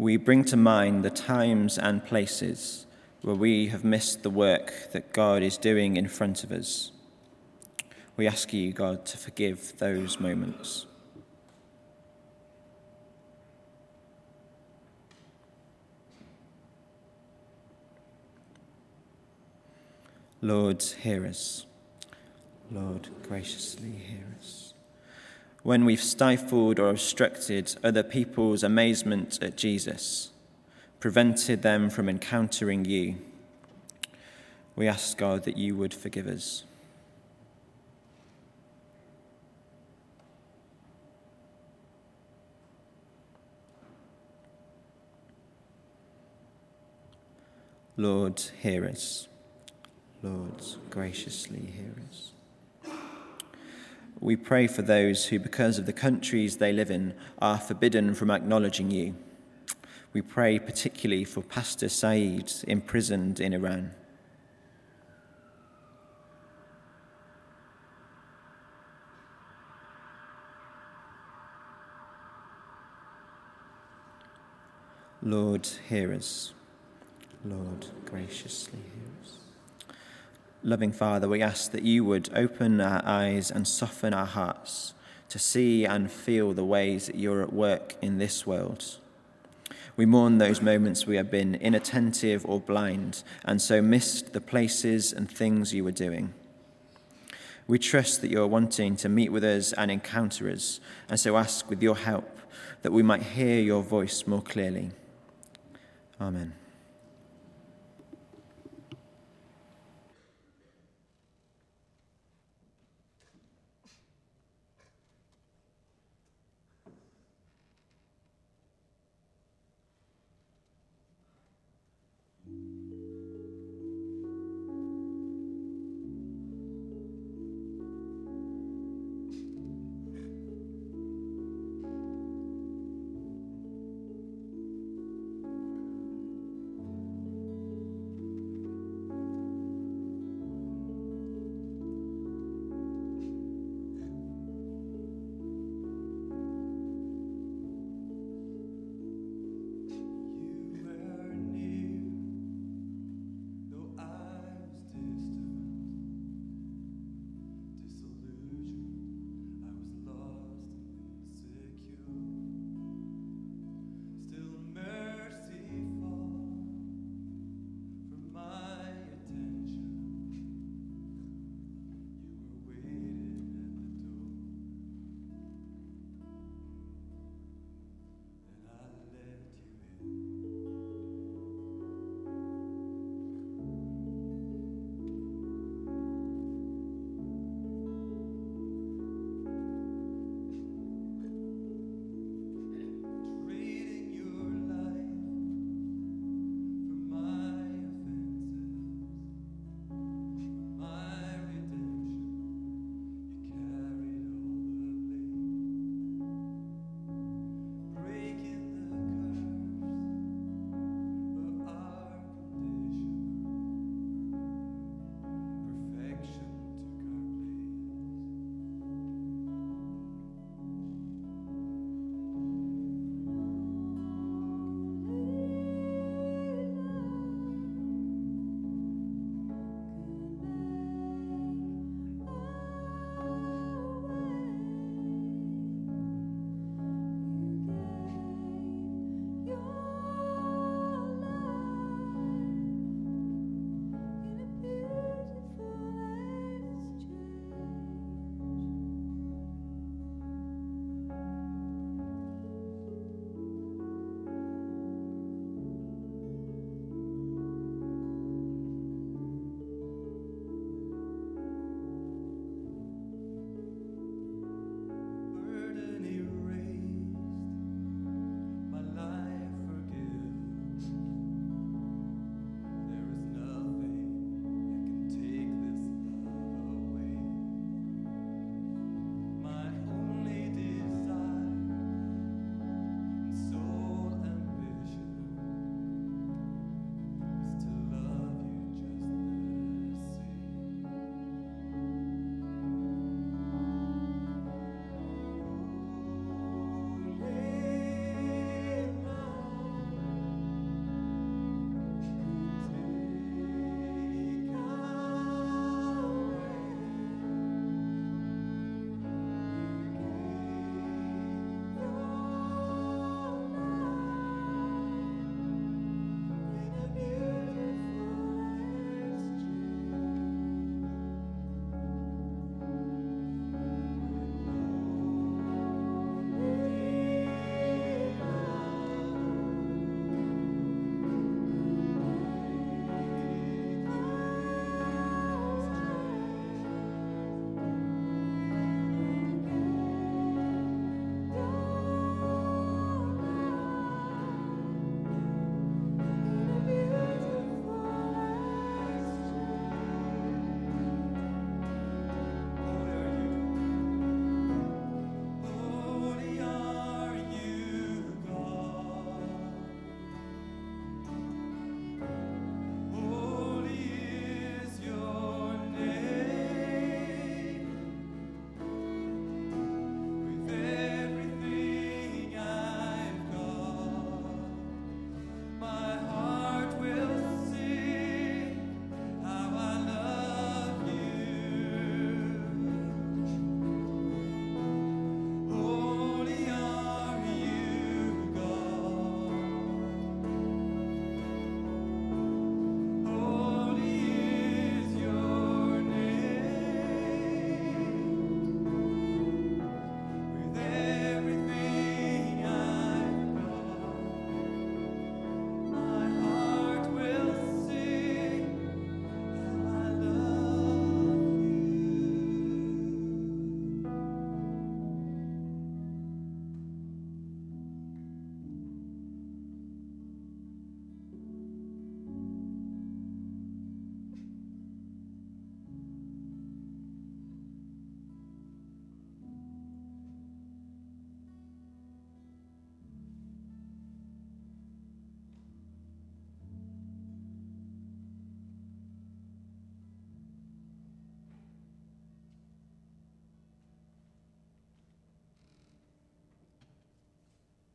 we bring to mind the times and places where we have missed the work that God is doing in front of us. We ask you, God, to forgive those moments. Lord, hear us. Lord, graciously hear us. When we've stifled or obstructed other people's amazement at Jesus, prevented them from encountering you, we ask God that you would forgive us. Lord, hear us. Lord, graciously hear us. We pray for those who, because of the countries they live in, are forbidden from acknowledging you. We pray particularly for Pastor Saeed, imprisoned in Iran. Lord, hear us. Lord, graciously hear us. Loving Father, we ask that you would open our eyes and soften our hearts to see and feel the ways that you're at work in this world. We mourn those moments we have been inattentive or blind and so missed the places and things you were doing. We trust that you are wanting to meet with us and encounter us, and so ask with your help that we might hear your voice more clearly. Amen.